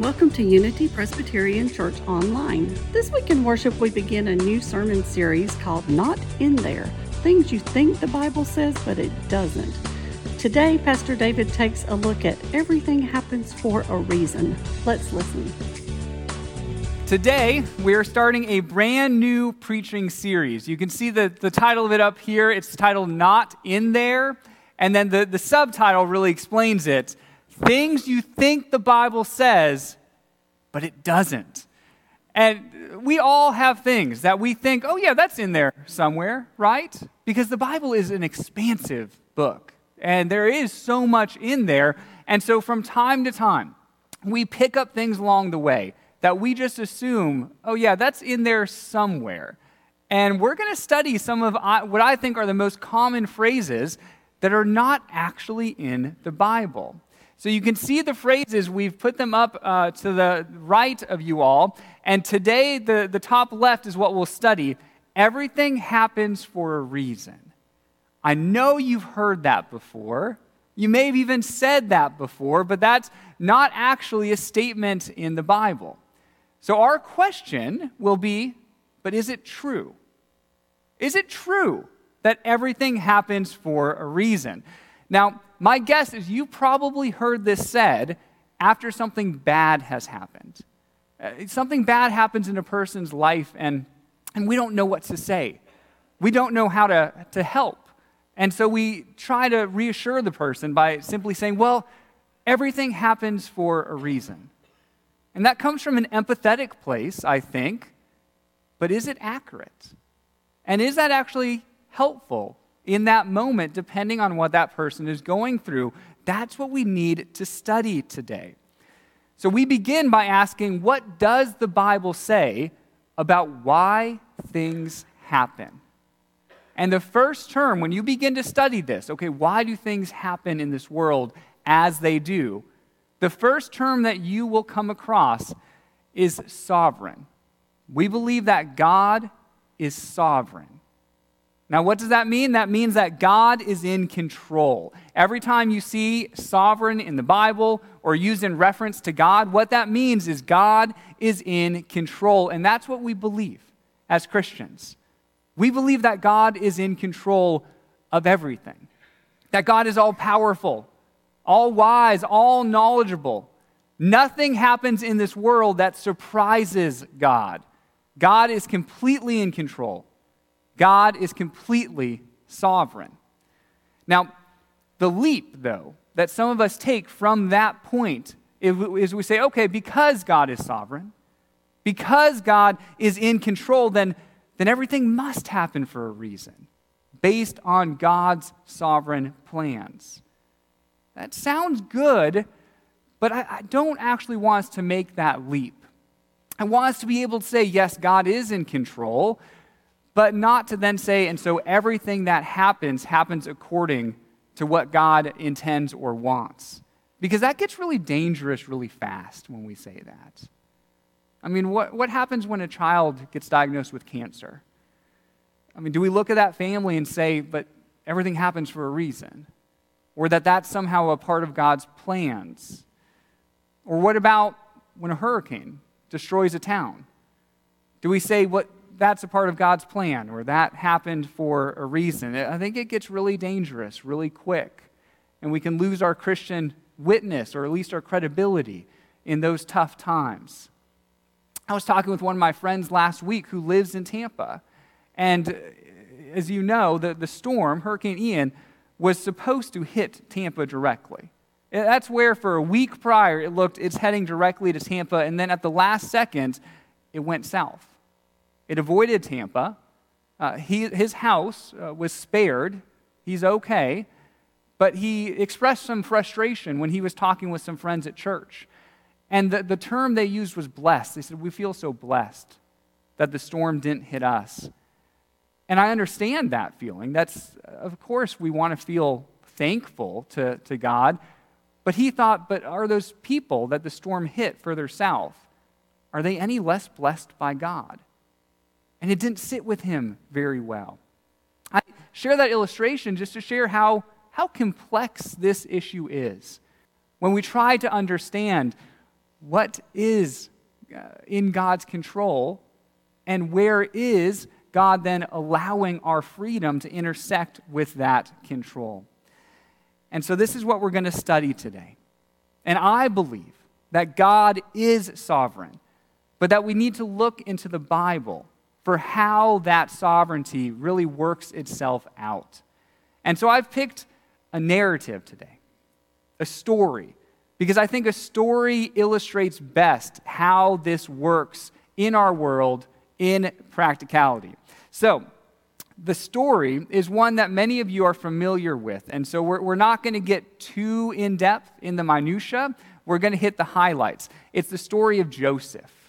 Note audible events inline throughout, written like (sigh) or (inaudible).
welcome to Unity Presbyterian Church Online. This week in worship, we begin a new sermon series called Not In There Things You Think the Bible Says, but it doesn't. Today, Pastor David takes a look at Everything Happens for a Reason. Let's listen. Today, we are starting a brand new preaching series. You can see the, the title of it up here. It's titled Not In There. And then the, the subtitle really explains it things you think the Bible says, but it doesn't. And we all have things that we think, oh, yeah, that's in there somewhere, right? Because the Bible is an expansive book, and there is so much in there. And so from time to time, we pick up things along the way that we just assume, oh, yeah, that's in there somewhere. And we're going to study some of what I think are the most common phrases that are not actually in the Bible. So you can see the phrases, we've put them up uh, to the right of you all. And today, the, the top left is what we'll study. Everything happens for a reason. I know you've heard that before. You may have even said that before, but that's not actually a statement in the Bible. So our question will be but is it true? Is it true that everything happens for a reason? Now, my guess is you probably heard this said after something bad has happened. Uh, something bad happens in a person's life, and, and we don't know what to say. We don't know how to, to help. And so we try to reassure the person by simply saying, well, everything happens for a reason. And that comes from an empathetic place, I think, but is it accurate? And is that actually helpful in that moment, depending on what that person is going through. That's what we need to study today. So we begin by asking what does the Bible say about why things happen? And the first term, when you begin to study this, okay, why do things happen in this world as they do? The first term that you will come across is sovereign. We believe that God is sovereign. Now, what does that mean? That means that God is in control. Every time you see sovereign in the Bible or used in reference to God, what that means is God is in control. And that's what we believe as Christians. We believe that God is in control of everything, that God is all powerful, all wise, all knowledgeable. Nothing happens in this world that surprises God. God is completely in control. God is completely sovereign. Now, the leap, though, that some of us take from that point is we say, okay, because God is sovereign, because God is in control, then, then everything must happen for a reason, based on God's sovereign plans. That sounds good, but I, I don't actually want us to make that leap. I want us to be able to say, yes, God is in control, but not to then say, and so everything that happens happens according to what God intends or wants. Because that gets really dangerous really fast when we say that. I mean, what, what happens when a child gets diagnosed with cancer? I mean, do we look at that family and say, but everything happens for a reason? Or that that's somehow a part of God's plans? Or what about when a hurricane destroys a town? Do we say, what, that's a part of God's plan or that happened for a reason. I think it gets really dangerous really quick. And we can lose our Christian witness or at least our credibility in those tough times. I was talking with one of my friends last week who lives in Tampa. And uh, as you know, the, the storm, Hurricane Ian, was supposed to hit Tampa directly. That's where, for a week prior, it looked it's heading directly to Tampa, and then at the last second, it went south. It avoided Tampa. Uh, he, his house uh, was spared. He's okay. But he expressed some frustration when he was talking with some friends at church. And the, the term they used was blessed. They said, We feel so blessed that the storm didn't hit us. And I understand that feeling. That's, of course, we want to feel thankful to, to God. But he thought, but are those people that the storm hit further south, are they any less blessed by God? And it didn't sit with him very well. I share that illustration just to share how, how complex this issue is. When we try to understand what is uh, in God's control and where is God then allowing our freedom to intersect with that control. And so, this is what we're going to study today. And I believe that God is sovereign, but that we need to look into the Bible for how that sovereignty really works itself out. And so, I've picked a narrative today, a story, because I think a story illustrates best how this works in our world in practicality. So, the story is one that many of you are familiar with. And so we're, we're not going to get too in depth in the minutiae. We're going to hit the highlights. It's the story of Joseph.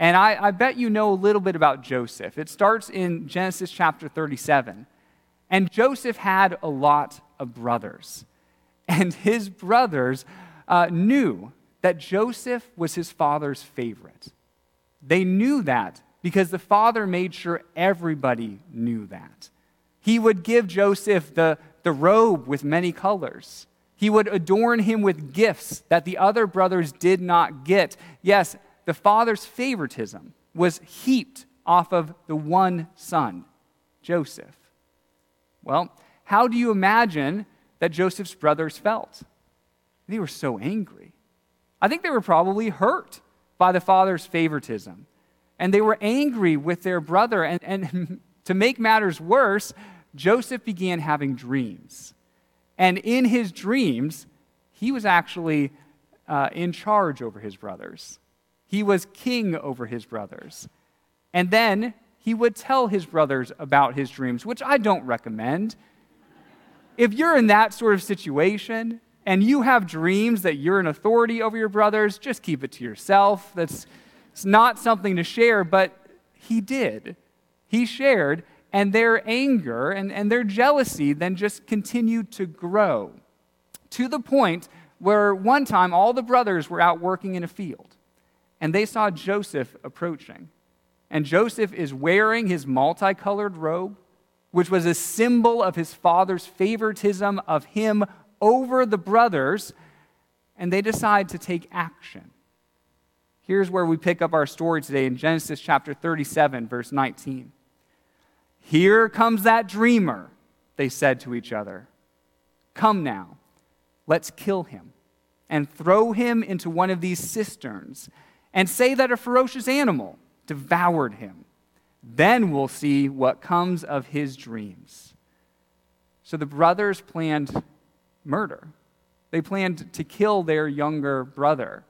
And I, I bet you know a little bit about Joseph. It starts in Genesis chapter 37. And Joseph had a lot of brothers. And his brothers uh, knew that Joseph was his father's favorite. They knew that because the father made sure everybody knew that. He would give Joseph the, the robe with many colors. He would adorn him with gifts that the other brothers did not get. Yes, the father's favoritism was heaped off of the one son, Joseph. Well, how do you imagine that Joseph's brothers felt? They were so angry. I think they were probably hurt by the father's favoritism and they were angry with their brother. And, and (laughs) to make matters worse, Joseph began having dreams. And in his dreams, he was actually uh, in charge over his brothers. He was king over his brothers. And then he would tell his brothers about his dreams, which I don't recommend. If you're in that sort of situation and you have dreams that you're an authority over your brothers, just keep it to yourself. That's it's not something to share, but he did. He shared, and their anger and, and their jealousy then just continued to grow to the point where one time all the brothers were out working in a field, and they saw Joseph approaching. And Joseph is wearing his multicolored robe, which was a symbol of his father's favoritism of him over the brothers, and they decide to take action. Here's where we pick up our story today in Genesis chapter 37, verse 19. Here comes that dreamer, they said to each other. Come now, let's kill him and throw him into one of these cisterns and say that a ferocious animal devoured him. Then we'll see what comes of his dreams. So the brothers planned murder. They planned to kill their younger brother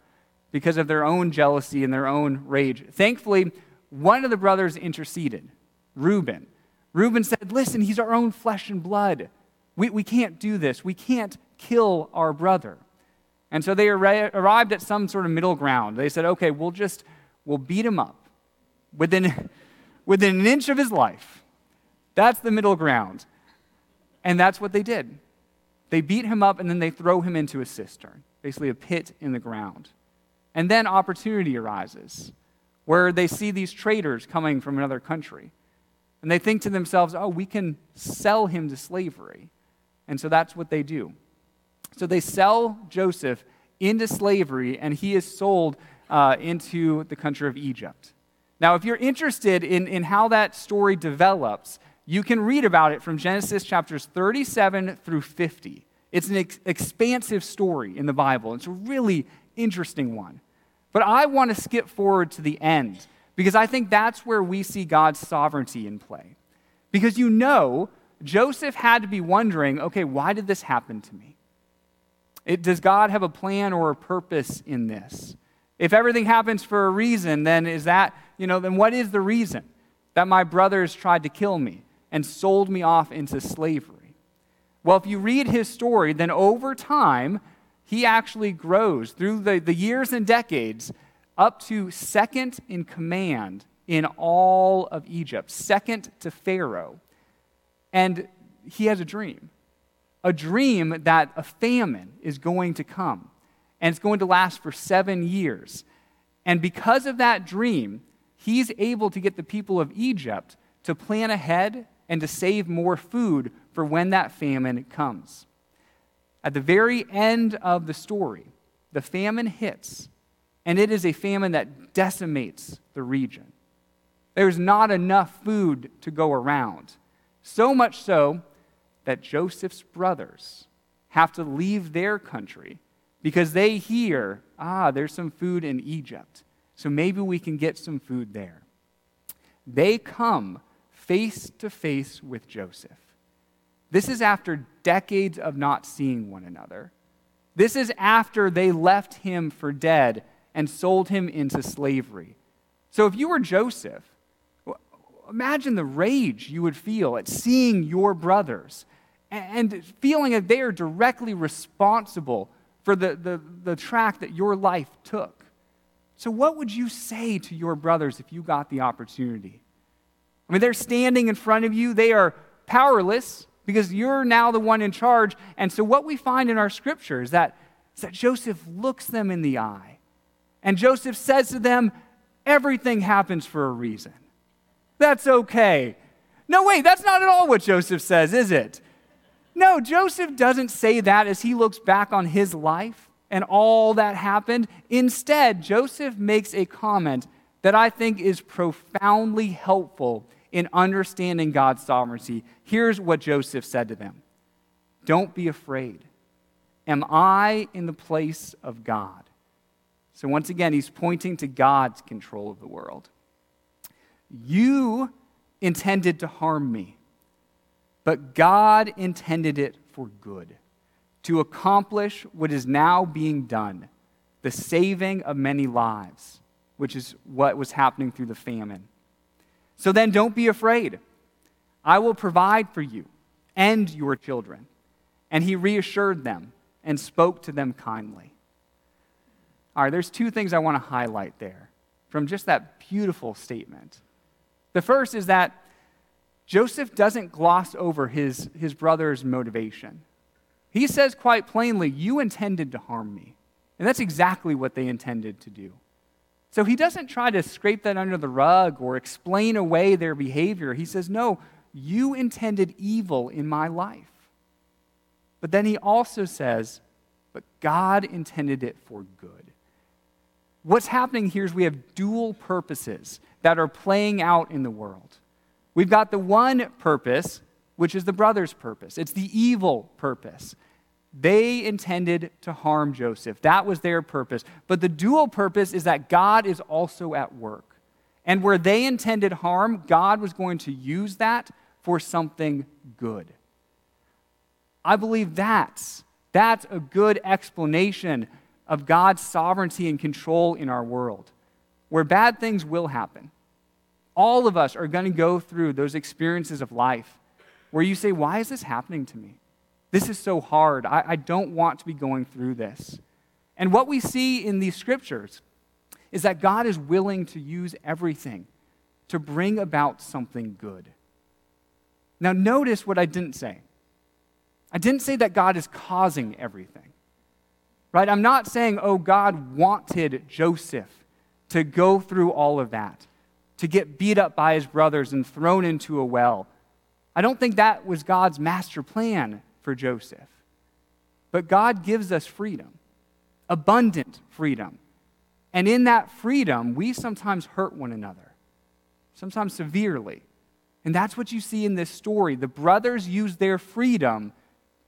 because of their own jealousy and their own rage. Thankfully, one of the brothers interceded, Reuben. Reuben said, Listen, he's our own flesh and blood. We, we can't do this. We can't kill our brother. And so they arrived at some sort of middle ground. They said, Okay, we'll just, we'll beat him up within, (laughs) within an inch of his life. That's the middle ground. And that's what they did. They beat him up and then they throw him into a cistern, basically a pit in the ground. And then opportunity arises where they see these traders coming from another country. And they think to themselves, oh, we can sell him to slavery. And so that's what they do. So they sell Joseph into slavery, and he is sold uh, into the country of Egypt. Now, if you're interested in, in how that story develops, you can read about it from Genesis chapters 37 through 50. It's an ex- expansive story in the Bible. It's a really interesting one. But I want to skip forward to the end because I think that's where we see God's sovereignty in play. Because you know, Joseph had to be wondering okay, why did this happen to me? It, does God have a plan or a purpose in this? If everything happens for a reason, then is that, you know, then what is the reason that my brothers tried to kill me and sold me off into slavery? Well, if you read his story, then over time, he actually grows through the, the years and decades up to second in command in all of Egypt, second to Pharaoh. And he has a dream a dream that a famine is going to come, and it's going to last for seven years. And because of that dream, he's able to get the people of Egypt to plan ahead and to save more food for when that famine comes. At the very end of the story, the famine hits, and it is a famine that decimates the region. There's not enough food to go around. So much so that Joseph's brothers have to leave their country because they hear, ah, there's some food in Egypt. So maybe we can get some food there. They come face to face with Joseph. This is after decades of not seeing one another. This is after they left him for dead and sold him into slavery. So if you were Joseph, imagine the rage you would feel at seeing your brothers and feeling that they are directly responsible for the, the, the track that your life took. So, what would you say to your brothers if you got the opportunity? I mean, they're standing in front of you, they are powerless because you're now the one in charge. And so, what we find in our scripture is that, is that Joseph looks them in the eye. And Joseph says to them, Everything happens for a reason. That's okay. No, wait, that's not at all what Joseph says, is it? No, Joseph doesn't say that as he looks back on his life and all that happened. Instead, Joseph makes a comment that I think is profoundly helpful in understanding God's sovereignty. Here's what Joseph said to them Don't be afraid. Am I in the place of God? So, once again, he's pointing to God's control of the world. You intended to harm me but God intended it for good, to accomplish what is now being done the saving of many lives, which is what was happening through the famine. So then don't be afraid. I will provide for you and your children. And he reassured them and spoke to them kindly. All right, there's two things I want to highlight there from just that beautiful statement. The first is that Joseph doesn't gloss over his, his brother's motivation. He says quite plainly, You intended to harm me. And that's exactly what they intended to do. So he doesn't try to scrape that under the rug or explain away their behavior. He says, No, you intended evil in my life. But then he also says, But God intended it for good. What's happening here is we have dual purposes that are playing out in the world. We've got the one purpose, which is the brother's purpose. It's the evil purpose. They intended to harm Joseph. That was their purpose. But the dual purpose is that God is also at work. And where they intended harm, God was going to use that for something good. I believe that's, that's a good explanation of God's sovereignty and control in our world, where bad things will happen all of us are going to go through those experiences of life where you say, Why is this happening to me? This is so hard. I, I don't want to be going through this. And what we see in these scriptures is that God is willing to use everything to bring about something good. Now, notice what I didn't say. I didn't say that God is causing everything. Right? I'm not saying, oh, God wanted Joseph to go through all of that to get beat up by his brothers and thrown into a well. I don't think that was God's master plan for Joseph. But God gives us freedom, abundant freedom. And in that freedom, we sometimes hurt one another, sometimes severely. And that's what you see in this story. The brothers use their freedom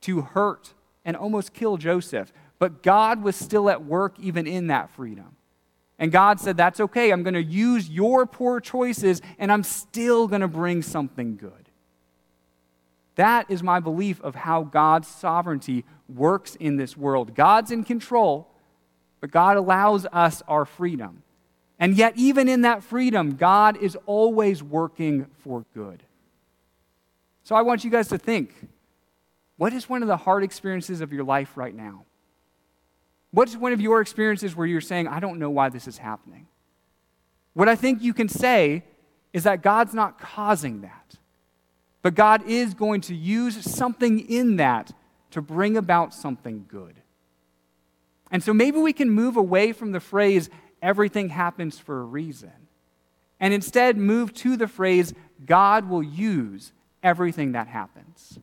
to hurt and almost kill Joseph. But God was still at work even in that freedom. And God said, That's okay. I'm going to use your poor choices and I'm still going to bring something good. That is my belief of how God's sovereignty works in this world. God's in control, but God allows us our freedom. And yet, even in that freedom, God is always working for good. So I want you guys to think what is one of the hard experiences of your life right now? What's one of your experiences where you're saying, I don't know why this is happening? What I think you can say is that God's not causing that, but God is going to use something in that to bring about something good. And so maybe we can move away from the phrase, everything happens for a reason, and instead move to the phrase, God will use everything that happens.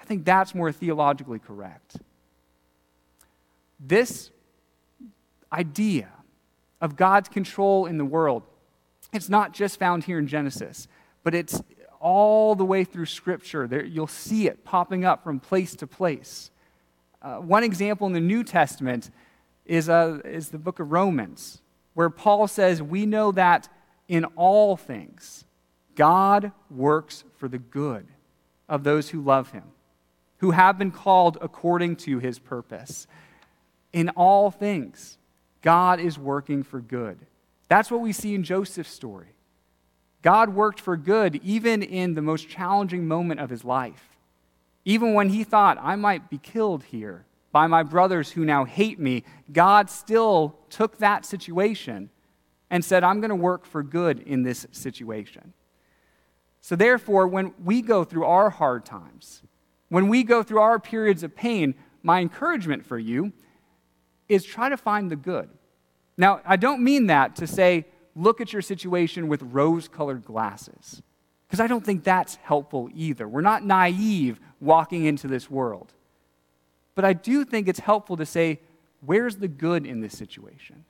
I think that's more theologically correct. This idea of God's control in the world, it's not just found here in Genesis, but it's all the way through Scripture. There, you'll see it popping up from place to place. Uh, one example in the New Testament is, uh, is the book of Romans, where Paul says, We know that in all things, God works for the good of those who love him, who have been called according to his purpose. In all things, God is working for good. That's what we see in Joseph's story. God worked for good even in the most challenging moment of his life. Even when he thought, I might be killed here by my brothers who now hate me, God still took that situation and said, I'm going to work for good in this situation. So, therefore, when we go through our hard times, when we go through our periods of pain, my encouragement for you is try to find the good. Now, I don't mean that to say, look at your situation with rose colored glasses, because I don't think that's helpful either. We're not naive walking into this world. But I do think it's helpful to say, where's the good in this situation?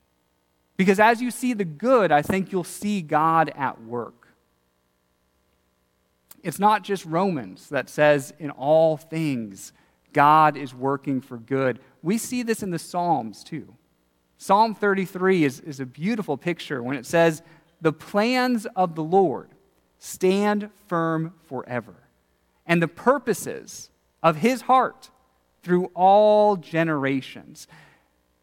Because as you see the good, I think you'll see God at work. It's not just Romans that says, in all things, God is working for good. We see this in the Psalms too. Psalm 33 is, is a beautiful picture when it says, The plans of the Lord stand firm forever, and the purposes of his heart through all generations.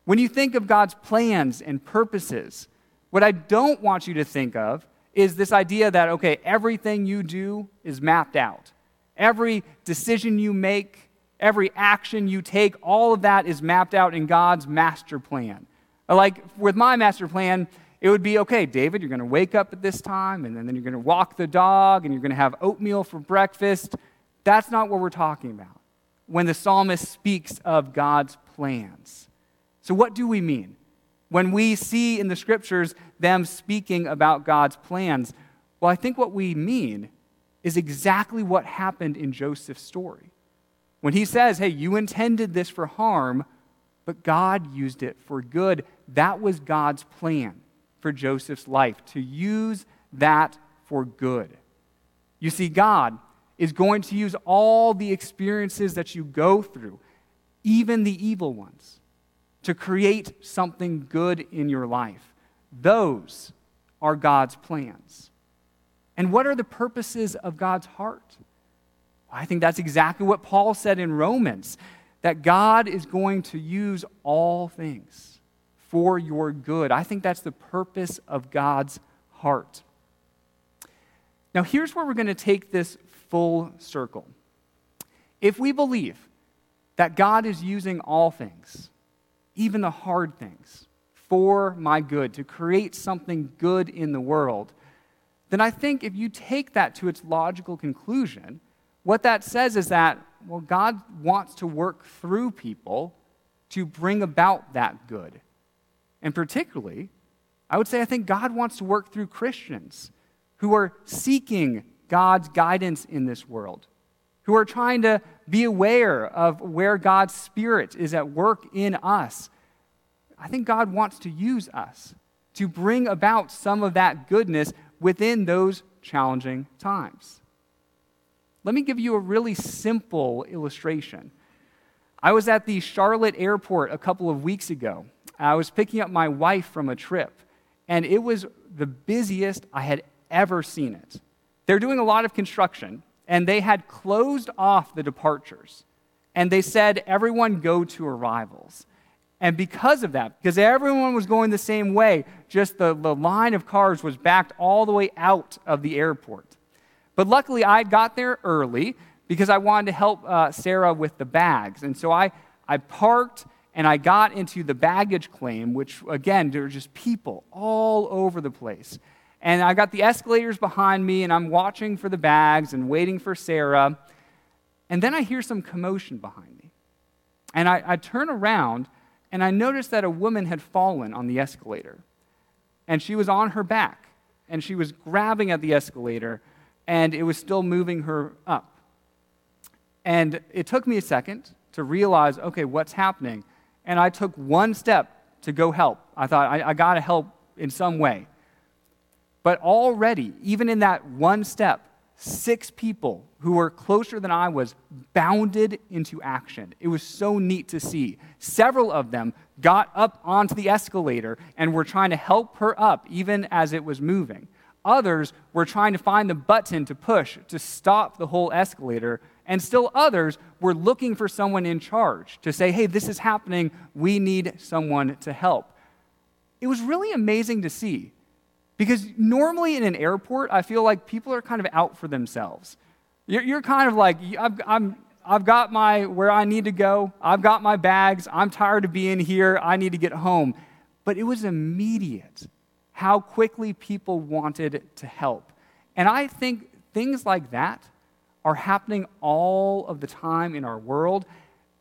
When you think of God's plans and purposes, what I don't want you to think of is this idea that, okay, everything you do is mapped out. Every decision you make, every action you take, all of that is mapped out in God's master plan. Like with my master plan, it would be okay, David, you're going to wake up at this time, and then you're going to walk the dog, and you're going to have oatmeal for breakfast. That's not what we're talking about when the psalmist speaks of God's plans. So, what do we mean? When we see in the scriptures them speaking about God's plans, well, I think what we mean is exactly what happened in Joseph's story. When he says, hey, you intended this for harm, but God used it for good, that was God's plan for Joseph's life, to use that for good. You see, God is going to use all the experiences that you go through, even the evil ones to create something good in your life. Those are God's plans. And what are the purposes of God's heart? I think that's exactly what Paul said in Romans that God is going to use all things for your good. I think that's the purpose of God's heart. Now, here's where we're going to take this full circle. If we believe that God is using all things, even the hard things, for my good, to create something good in the world, then I think if you take that to its logical conclusion, what that says is that, well, God wants to work through people to bring about that good. And particularly, I would say I think God wants to work through Christians who are seeking God's guidance in this world, who are trying to be aware of where God's Spirit is at work in us. I think God wants to use us to bring about some of that goodness within those challenging times. Let me give you a really simple illustration. I was at the Charlotte airport a couple of weeks ago. I was picking up my wife from a trip, and it was the busiest I had ever seen it. They're doing a lot of construction, and they had closed off the departures. And they said, everyone go to arrivals. And because of that, because everyone was going the same way, just the, the line of cars was backed all the way out of the airport. But luckily, I got there early because I wanted to help uh, Sarah with the bags. And so I, I parked and I got into the baggage claim, which, again, there were just people all over the place. And I got the escalators behind me, and I'm watching for the bags and waiting for Sarah. And then I hear some commotion behind me. And I, I turn around, and I notice that a woman had fallen on the escalator. And she was on her back, and she was grabbing at the escalator, and it was still moving her up. And it took me a second to realize okay, what's happening? And I took one step to go help. I thought, I, I got to help in some way. But already, even in that one step, six people who were closer than I was bounded into action. It was so neat to see. Several of them got up onto the escalator and were trying to help her up even as it was moving. Others were trying to find the button to push to stop the whole escalator. And still others were looking for someone in charge to say, hey, this is happening. We need someone to help. It was really amazing to see because normally in an airport, I feel like people are kind of out for themselves. You're, you're kind of like, I've, I'm, I've got my where I need to go. I've got my bags. I'm tired of being here. I need to get home. But it was immediate how quickly people wanted to help. And I think things like that are happening all of the time in our world.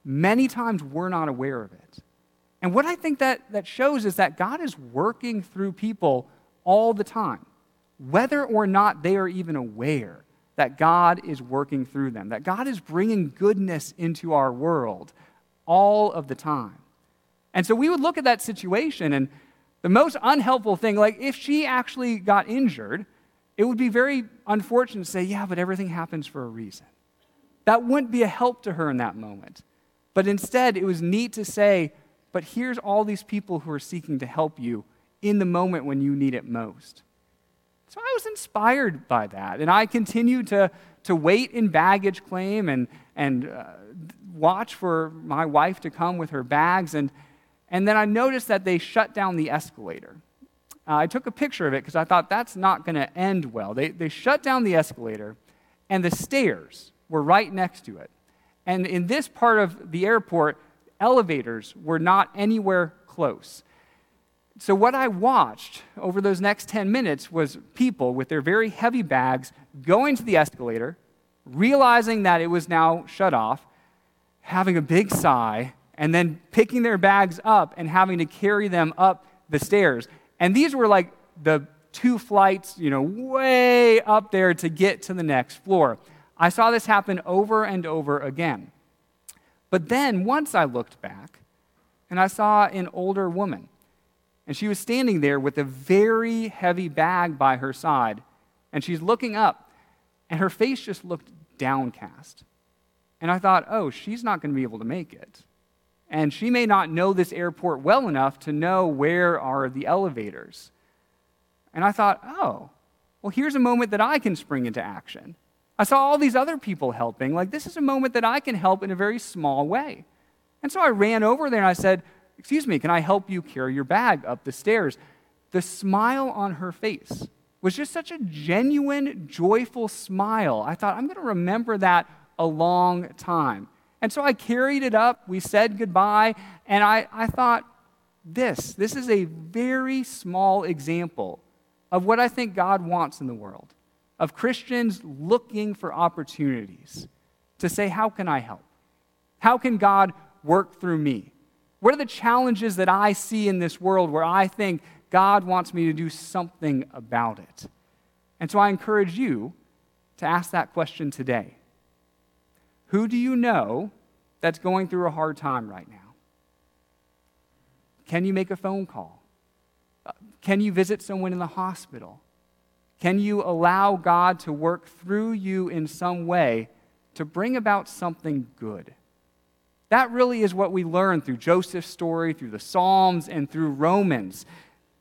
Many times we're not aware of it. And what I think that, that shows is that God is working through people all the time, whether or not they are even aware that God is working through them, that God is bringing goodness into our world all of the time. And so we would look at that situation, and the most unhelpful thing, like if she actually got injured, it would be very unfortunate to say, yeah, but everything happens for a reason. That wouldn't be a help to her in that moment. But instead, it was neat to say, but here's all these people who are seeking to help you in the moment when you need it most. So I was inspired by that. And I continued to, to wait in baggage claim and, and uh, watch for my wife to come with her bags. And, and then I noticed that they shut down the escalator. Uh, I took a picture of it because I thought that's not going to end well. They, they shut down the escalator, and the stairs were right next to it. And in this part of the airport, elevators were not anywhere close. So, what I watched over those next 10 minutes was people with their very heavy bags going to the escalator, realizing that it was now shut off, having a big sigh, and then picking their bags up and having to carry them up the stairs. And these were like the two flights, you know, way up there to get to the next floor. I saw this happen over and over again. But then once I looked back and I saw an older woman and she was standing there with a very heavy bag by her side. And she's looking up, and her face just looked downcast. And I thought, oh, she's not going to be able to make it. And she may not know this airport well enough to know where are the elevators. And I thought, oh, well, here's a moment that I can spring into action. I saw all these other people helping. Like, this is a moment that I can help in a very small way. And so I ran over there and I said, Excuse me, can I help you carry your bag up the stairs? The smile on her face was just such a genuine, joyful smile. I thought, I'm going to remember that a long time. And so I carried it up. We said goodbye. And I, I thought, this, this is a very small example of what I think God wants in the world of Christians looking for opportunities to say, How can I help? How can God work through me? What are the challenges that I see in this world where I think God wants me to do something about it? And so I encourage you to ask that question today. Who do you know that's going through a hard time right now? Can you make a phone call? Uh, can you visit someone in the hospital? Can you allow God to work through you in some way to bring about something good? That really is what we learn through Joseph's story, through the Psalms, and through Romans.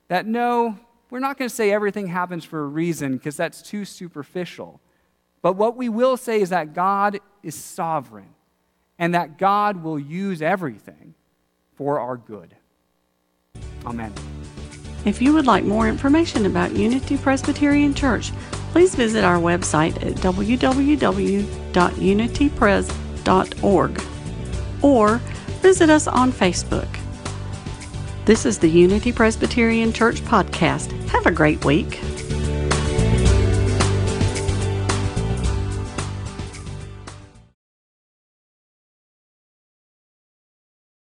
That no, we're not going to say everything happens for a reason because that's too superficial. But what we will say is that God is sovereign and that God will use everything for our good. Amen. If you would like more information about Unity Presbyterian Church, please visit our website at www.unitypres.org or visit us on Facebook. This is the Unity Presbyterian Church Podcast. Have a great week.